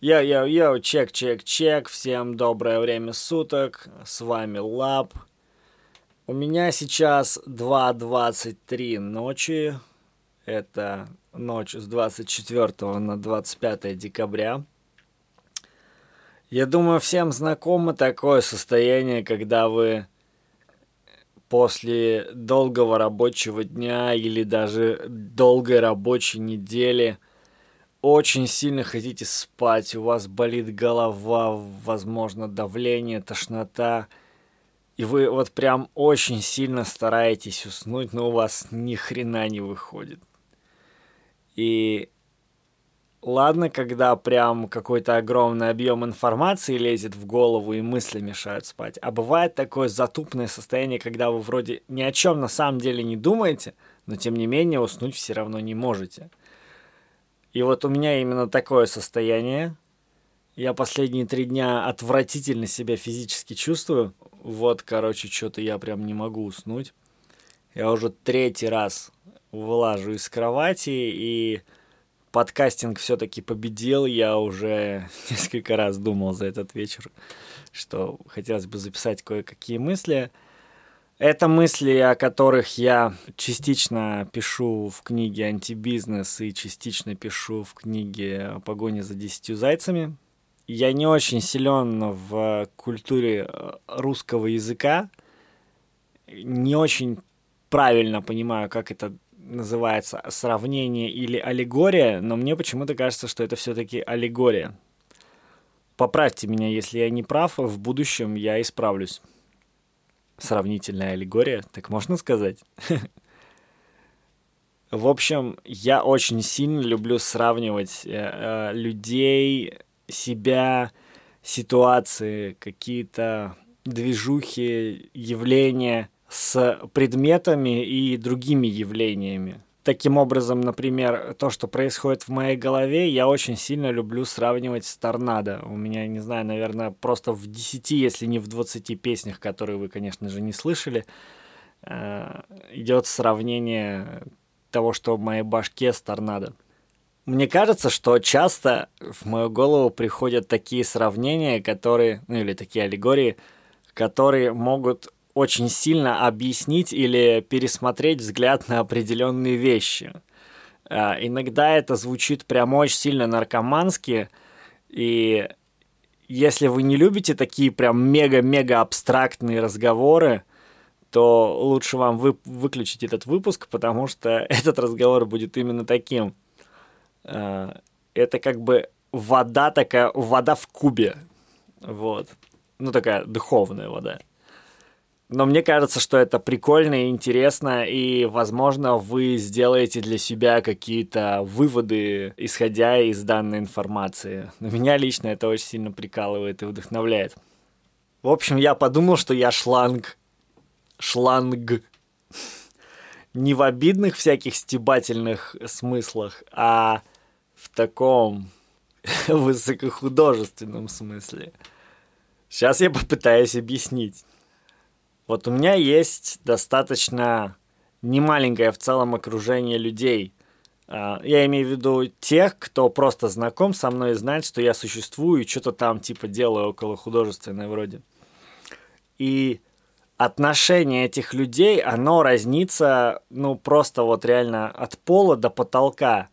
Йо-йо-йо, чек-чек-чек, всем доброе время суток, с вами Лап. У меня сейчас 2.23 ночи, это ночь с 24 на 25 декабря. Я думаю, всем знакомо такое состояние, когда вы после долгого рабочего дня или даже долгой рабочей недели – очень сильно хотите спать, у вас болит голова, возможно, давление, тошнота, и вы вот прям очень сильно стараетесь уснуть, но у вас ни хрена не выходит. И ладно, когда прям какой-то огромный объем информации лезет в голову и мысли мешают спать, а бывает такое затупное состояние, когда вы вроде ни о чем на самом деле не думаете, но тем не менее уснуть все равно не можете. И вот у меня именно такое состояние. Я последние три дня отвратительно себя физически чувствую. Вот, короче, что-то я прям не могу уснуть. Я уже третий раз вылажу из кровати, и подкастинг все-таки победил. Я уже несколько раз думал за этот вечер, что хотелось бы записать кое-какие мысли. Это мысли, о которых я частично пишу в книге «Антибизнес» и частично пишу в книге «Погоня за десятью зайцами». Я не очень силен в культуре э, русского языка, не очень правильно понимаю, как это называется, сравнение или аллегория, но мне почему-то кажется, что это все-таки аллегория. Поправьте меня, если я не прав, в будущем я исправлюсь сравнительная аллегория, так можно сказать? В общем, я очень сильно люблю сравнивать э, э, людей, себя, ситуации, какие-то движухи, явления с предметами и другими явлениями таким образом, например, то, что происходит в моей голове, я очень сильно люблю сравнивать с торнадо. У меня, не знаю, наверное, просто в 10, если не в 20 песнях, которые вы, конечно же, не слышали, э, идет сравнение того, что в моей башке с торнадо. Мне кажется, что часто в мою голову приходят такие сравнения, которые, ну или такие аллегории, которые могут очень сильно объяснить или пересмотреть взгляд на определенные вещи. А, иногда это звучит прям очень сильно наркомански, и если вы не любите такие прям мега-мега абстрактные разговоры, то лучше вам вы, выключить этот выпуск, потому что этот разговор будет именно таким. А, это как бы вода такая, вода в кубе. Вот. Ну, такая духовная вода. Но мне кажется, что это прикольно и интересно, и, возможно, вы сделаете для себя какие-то выводы, исходя из данной информации. Но меня лично это очень сильно прикалывает и вдохновляет. В общем, я подумал, что я шланг. Шланг. Не в обидных всяких стебательных смыслах, а в таком высокохудожественном смысле. Сейчас я попытаюсь объяснить. Вот у меня есть достаточно немаленькое в целом окружение людей. А, я имею в виду тех, кто просто знаком со мной и знает, что я существую и что-то там типа делаю около художественной вроде. И отношение этих людей, оно разнится, ну, просто вот реально от пола до потолка.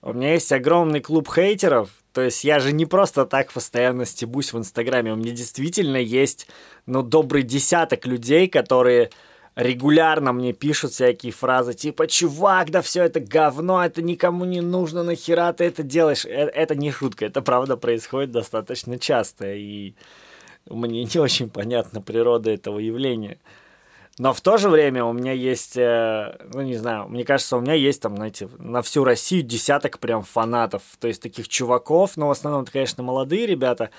У меня есть огромный клуб хейтеров, то есть я же не просто так постоянно стебусь в Инстаграме. У меня действительно есть, ну, добрый десяток людей, которые регулярно мне пишут всякие фразы типа «Чувак, да все это говно, это никому не нужно, нахера ты это делаешь?» Это, это не шутка, это правда происходит достаточно часто, и мне не очень понятна природа этого явления. Но в то же время у меня есть, э, ну не знаю, мне кажется, у меня есть там, знаете, на всю Россию десяток прям фанатов. То есть таких чуваков, но в основном это, конечно, молодые ребята,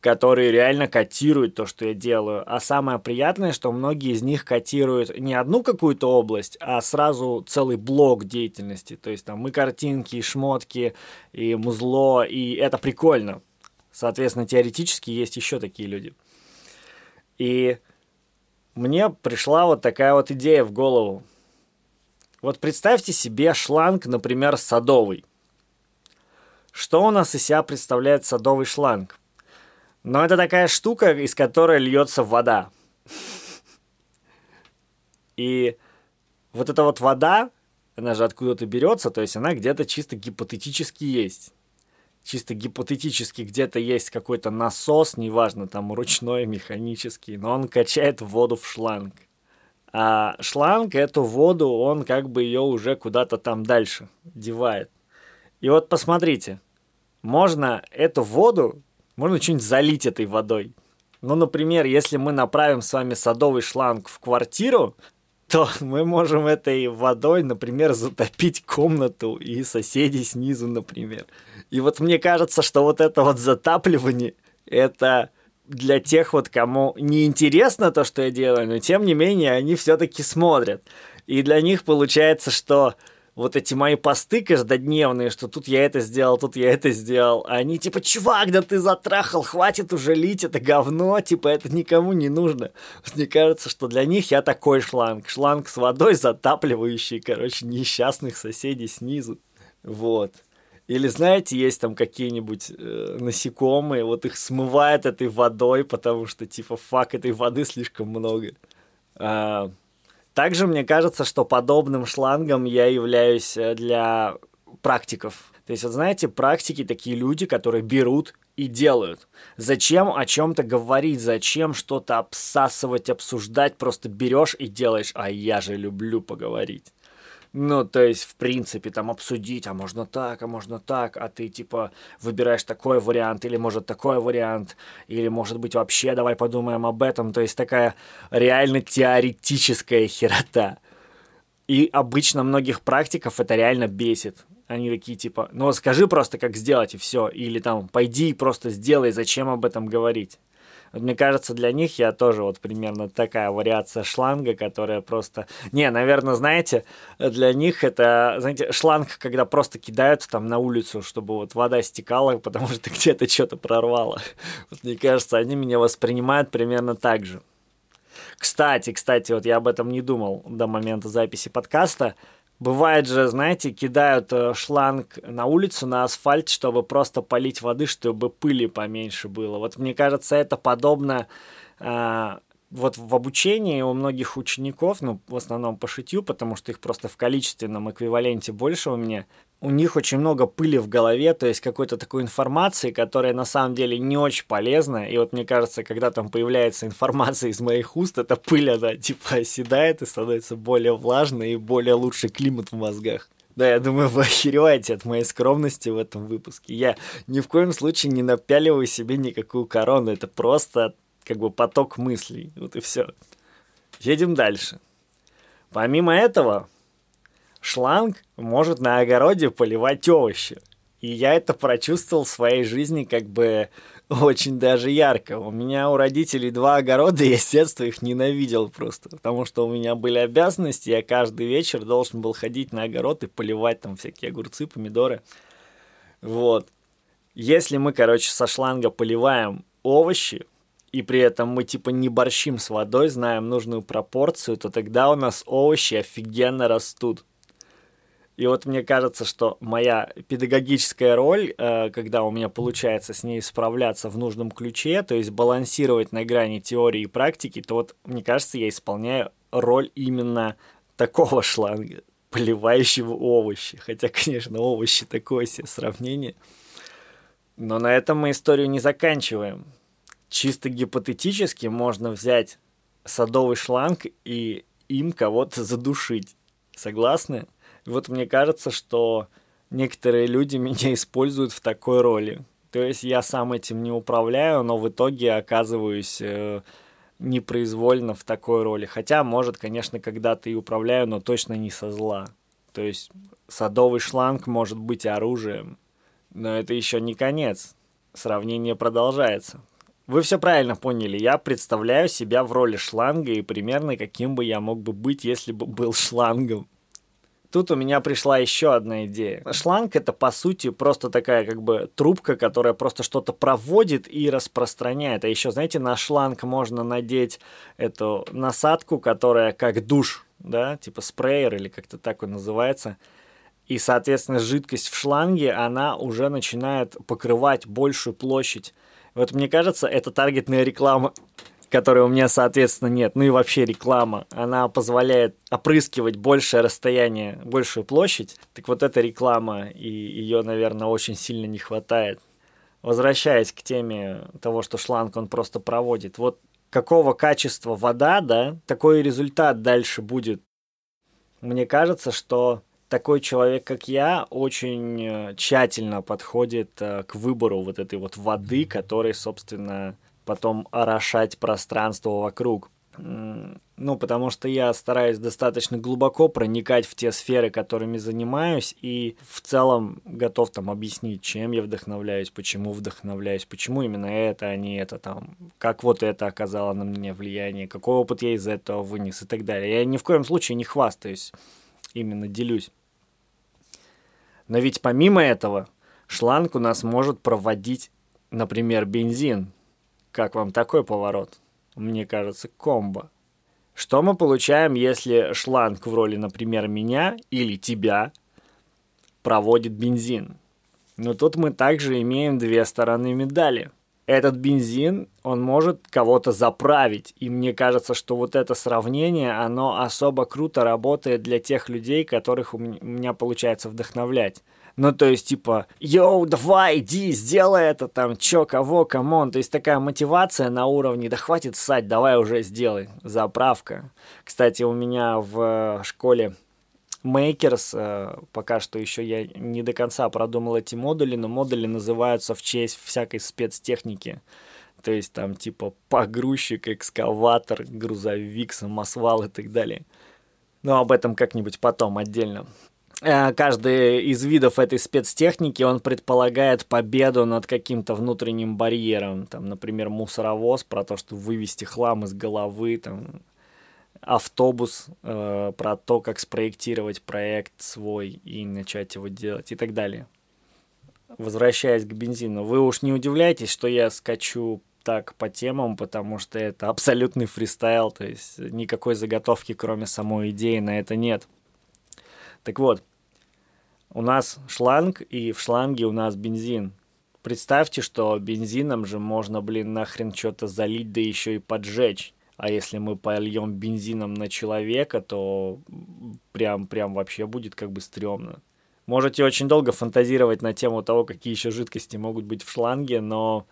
которые реально котируют то, что я делаю. А самое приятное, что многие из них котируют не одну какую-то область, а сразу целый блок деятельности. То есть там мы картинки, и шмотки, и музло, и это прикольно. Соответственно, теоретически есть еще такие люди. И мне пришла вот такая вот идея в голову. Вот представьте себе шланг, например, садовый. Что у нас из себя представляет садовый шланг? Ну, это такая штука, из которой льется вода. И вот эта вот вода, она же откуда-то берется, то есть она где-то чисто гипотетически есть. Чисто гипотетически где-то есть какой-то насос, неважно, там ручной, механический, но он качает воду в шланг. А шланг эту воду, он как бы ее уже куда-то там дальше девает. И вот посмотрите, можно эту воду, можно что-нибудь залить этой водой. Ну, например, если мы направим с вами садовый шланг в квартиру, то мы можем этой водой, например, затопить комнату и соседей снизу, например. И вот мне кажется, что вот это вот затапливание, это для тех вот, кому не интересно то, что я делаю, но тем не менее они все-таки смотрят. И для них получается, что вот эти мои посты каждодневные, что тут я это сделал, тут я это сделал, а они типа, чувак, да ты затрахал, хватит уже лить это говно, типа это никому не нужно. Мне кажется, что для них я такой шланг, шланг с водой, затапливающий, короче, несчастных соседей снизу. Вот. Или, знаете, есть там какие-нибудь э, насекомые, вот их смывает этой водой, потому что, типа, фак, этой воды слишком много. А, также мне кажется, что подобным шлангом я являюсь э, для практиков. То есть, вот знаете, практики такие люди, которые берут и делают. Зачем о чем-то говорить, зачем что-то обсасывать, обсуждать, просто берешь и делаешь. А я же люблю поговорить. Ну, то есть, в принципе, там обсудить, а можно так, а можно так, а ты, типа, выбираешь такой вариант, или, может, такой вариант, или, может быть, вообще давай подумаем об этом. То есть, такая реально теоретическая херота. И обычно многих практиков это реально бесит. Они такие, типа, ну, скажи просто, как сделать, и все. Или там, пойди и просто сделай, зачем об этом говорить. Вот мне кажется, для них я тоже вот примерно такая вариация шланга, которая просто... Не, наверное, знаете, для них это, знаете, шланг, когда просто кидают там на улицу, чтобы вот вода стекала, потому что где-то что-то прорвало. Вот мне кажется, они меня воспринимают примерно так же. Кстати, кстати, вот я об этом не думал до момента записи подкаста. Бывает же, знаете, кидают э, шланг на улицу, на асфальт, чтобы просто полить воды, чтобы пыли поменьше было. Вот мне кажется, это подобно э, вот в обучении у многих учеников, ну, в основном по шитью, потому что их просто в количественном эквиваленте больше у меня, у них очень много пыли в голове, то есть какой-то такой информации, которая на самом деле не очень полезна. И вот мне кажется, когда там появляется информация из моих уст, эта пыль, она типа оседает и становится более влажной и более лучший климат в мозгах. Да, я думаю, вы охереваете от моей скромности в этом выпуске. Я ни в коем случае не напяливаю себе никакую корону. Это просто как бы поток мыслей. Вот и все. Едем дальше. Помимо этого, шланг может на огороде поливать овощи. И я это прочувствовал в своей жизни как бы очень даже ярко. У меня у родителей два огорода, и я с детства их ненавидел просто. Потому что у меня были обязанности, я каждый вечер должен был ходить на огород и поливать там всякие огурцы, помидоры. Вот. Если мы, короче, со шланга поливаем овощи, и при этом мы типа не борщим с водой, знаем нужную пропорцию, то тогда у нас овощи офигенно растут. И вот мне кажется, что моя педагогическая роль, э, когда у меня получается с ней справляться в нужном ключе, то есть балансировать на грани теории и практики, то вот, мне кажется, я исполняю роль именно такого шланга, поливающего овощи. Хотя, конечно, овощи такое себе сравнение. Но на этом мы историю не заканчиваем. Чисто гипотетически можно взять садовый шланг и им кого-то задушить. Согласны? Вот мне кажется, что некоторые люди меня используют в такой роли. То есть я сам этим не управляю, но в итоге оказываюсь э, непроизвольно в такой роли. Хотя, может, конечно, когда-то и управляю, но точно не со зла. То есть садовый шланг может быть оружием. Но это еще не конец. Сравнение продолжается. Вы все правильно поняли. Я представляю себя в роли шланга и примерно каким бы я мог бы быть, если бы был шлангом. Тут у меня пришла еще одна идея. Шланг это по сути просто такая как бы трубка, которая просто что-то проводит и распространяет. А еще, знаете, на шланг можно надеть эту насадку, которая как душ, да, типа спреер или как-то так он называется. И, соответственно, жидкость в шланге, она уже начинает покрывать большую площадь. Вот мне кажется, это таргетная реклама, которой у меня, соответственно, нет. Ну и вообще реклама. Она позволяет опрыскивать большее расстояние, большую площадь. Так вот эта реклама, и ее, наверное, очень сильно не хватает. Возвращаясь к теме того, что шланг он просто проводит. Вот какого качества вода, да, такой результат дальше будет. Мне кажется, что такой человек, как я, очень э, тщательно подходит э, к выбору вот этой вот воды, которой, собственно, потом орошать пространство вокруг. Ну, потому что я стараюсь достаточно глубоко проникать в те сферы, которыми занимаюсь, и в целом готов там объяснить, чем я вдохновляюсь, почему вдохновляюсь, почему именно это, а не это там, как вот это оказало на меня влияние, какой опыт я из этого вынес и так далее. Я ни в коем случае не хвастаюсь, именно делюсь. Но ведь помимо этого, шланг у нас может проводить, например, бензин. Как вам такой поворот? Мне кажется, комбо. Что мы получаем, если шланг в роли, например, меня или тебя проводит бензин? Но тут мы также имеем две стороны медали. Этот бензин, он может кого-то заправить. И мне кажется, что вот это сравнение, оно особо круто работает для тех людей, которых у меня получается вдохновлять. Ну, то есть, типа, йоу, давай, иди, сделай это, там, чё, кого, come on. То есть, такая мотивация на уровне, да хватит ссать, давай уже сделай, заправка. Кстати, у меня в школе Makers, э, пока что еще я не до конца продумал эти модули, но модули называются в честь всякой спецтехники. То есть там типа погрузчик, экскаватор, грузовик, самосвал и так далее. Но об этом как-нибудь потом отдельно. Э, каждый из видов этой спецтехники, он предполагает победу над каким-то внутренним барьером. Там, например, мусоровоз, про то, что вывести хлам из головы, там, автобус, э, про то, как спроектировать проект свой и начать его делать и так далее. Возвращаясь к бензину, вы уж не удивляйтесь, что я скачу так по темам, потому что это абсолютный фристайл, то есть никакой заготовки, кроме самой идеи, на это нет. Так вот, у нас шланг, и в шланге у нас бензин. Представьте, что бензином же можно, блин, нахрен что-то залить, да еще и поджечь. А если мы польем бензином на человека, то прям, прям вообще будет как бы стрёмно. Можете очень долго фантазировать на тему того, какие еще жидкости могут быть в шланге, но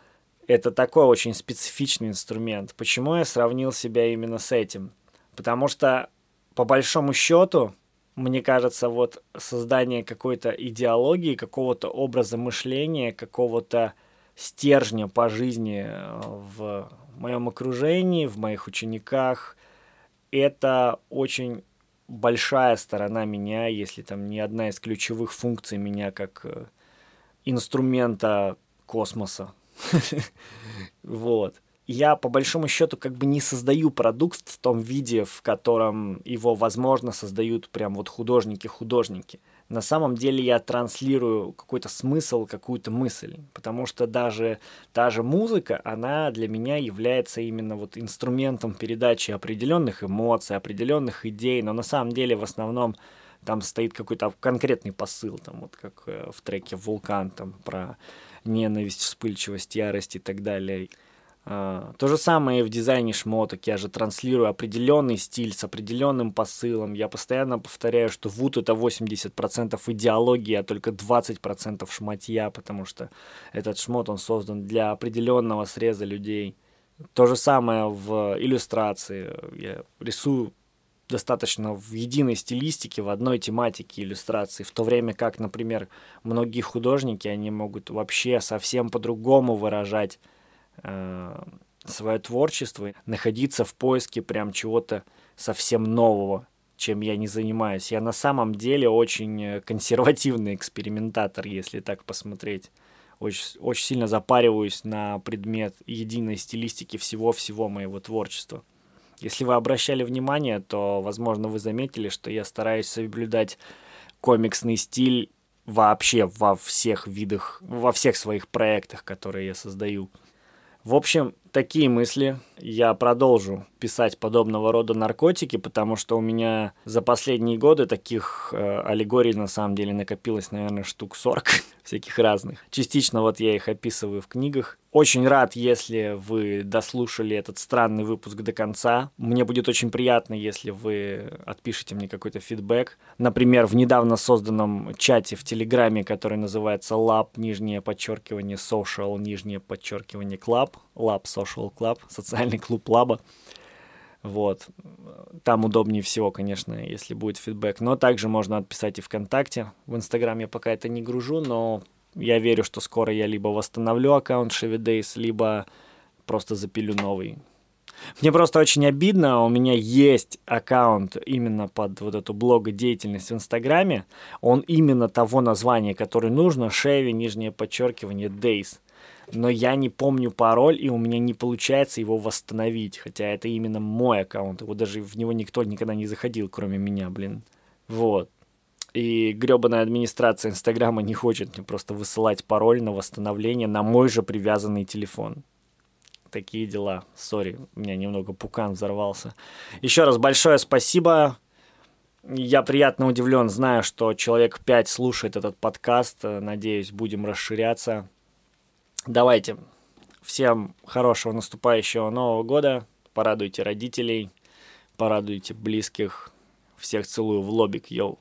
это такой очень специфичный инструмент. Почему я сравнил себя именно с этим? Потому что, по большому счету, мне кажется, вот создание какой-то идеологии, какого-то образа мышления, какого-то стержня по жизни э, в моем окружении, в моих учениках, это очень большая сторона меня, если там не одна из ключевых функций меня как э, инструмента космоса. Вот я по большому счету как бы не создаю продукт в том виде, в котором его, возможно, создают прям вот художники-художники. На самом деле я транслирую какой-то смысл, какую-то мысль, потому что даже та же музыка, она для меня является именно вот инструментом передачи определенных эмоций, определенных идей, но на самом деле в основном там стоит какой-то конкретный посыл, там вот как э, в треке «Вулкан», там про ненависть, вспыльчивость, ярость и так далее. А, то же самое и в дизайне шмоток. Я же транслирую определенный стиль с определенным посылом. Я постоянно повторяю, что вуд это 80% идеологии, а только 20% шматья, потому что этот шмот, он создан для определенного среза людей. То же самое в иллюстрации. Я рисую достаточно в единой стилистике, в одной тематике иллюстрации, в то время как, например, многие художники, они могут вообще совсем по-другому выражать свое творчество, находиться в поиске прям чего-то совсем нового, чем я не занимаюсь. Я на самом деле очень э, консервативный экспериментатор, если так посмотреть. Очень, очень сильно запариваюсь на предмет единой стилистики всего-всего моего творчества. Если вы обращали внимание, то, возможно, вы заметили, что я стараюсь соблюдать комиксный стиль вообще во всех видах, во всех своих проектах, которые я создаю. В общем, такие мысли. Я продолжу писать подобного рода наркотики, потому что у меня за последние годы таких э, аллегорий на самом деле накопилось, наверное, штук 40 всяких разных. Частично вот я их описываю в книгах. Очень рад, если вы дослушали этот странный выпуск до конца. Мне будет очень приятно, если вы отпишите мне какой-то фидбэк. Например, в недавно созданном чате в Телеграме, который называется Lab, нижнее подчеркивание, social, нижнее подчеркивание, club. Lab Social Club, социальный клуб Лаба. Вот. Там удобнее всего, конечно, если будет фидбэк. Но также можно отписать и ВКонтакте. В Инстаграм я пока это не гружу, но я верю, что скоро я либо восстановлю аккаунт Chevy Days, либо просто запилю новый. Мне просто очень обидно, у меня есть аккаунт именно под вот эту блогодеятельность в Инстаграме. Он именно того названия, которое нужно, Chevy, нижнее подчеркивание, Days но я не помню пароль, и у меня не получается его восстановить, хотя это именно мой аккаунт, его даже в него никто никогда не заходил, кроме меня, блин. Вот. И гребаная администрация Инстаграма не хочет мне просто высылать пароль на восстановление на мой же привязанный телефон. Такие дела. Сори, у меня немного пукан взорвался. Еще раз большое спасибо. Я приятно удивлен, знаю, что человек 5 слушает этот подкаст. Надеюсь, будем расширяться. Давайте. Всем хорошего наступающего Нового года. Порадуйте родителей, порадуйте близких. Всех целую в лобик, йоу.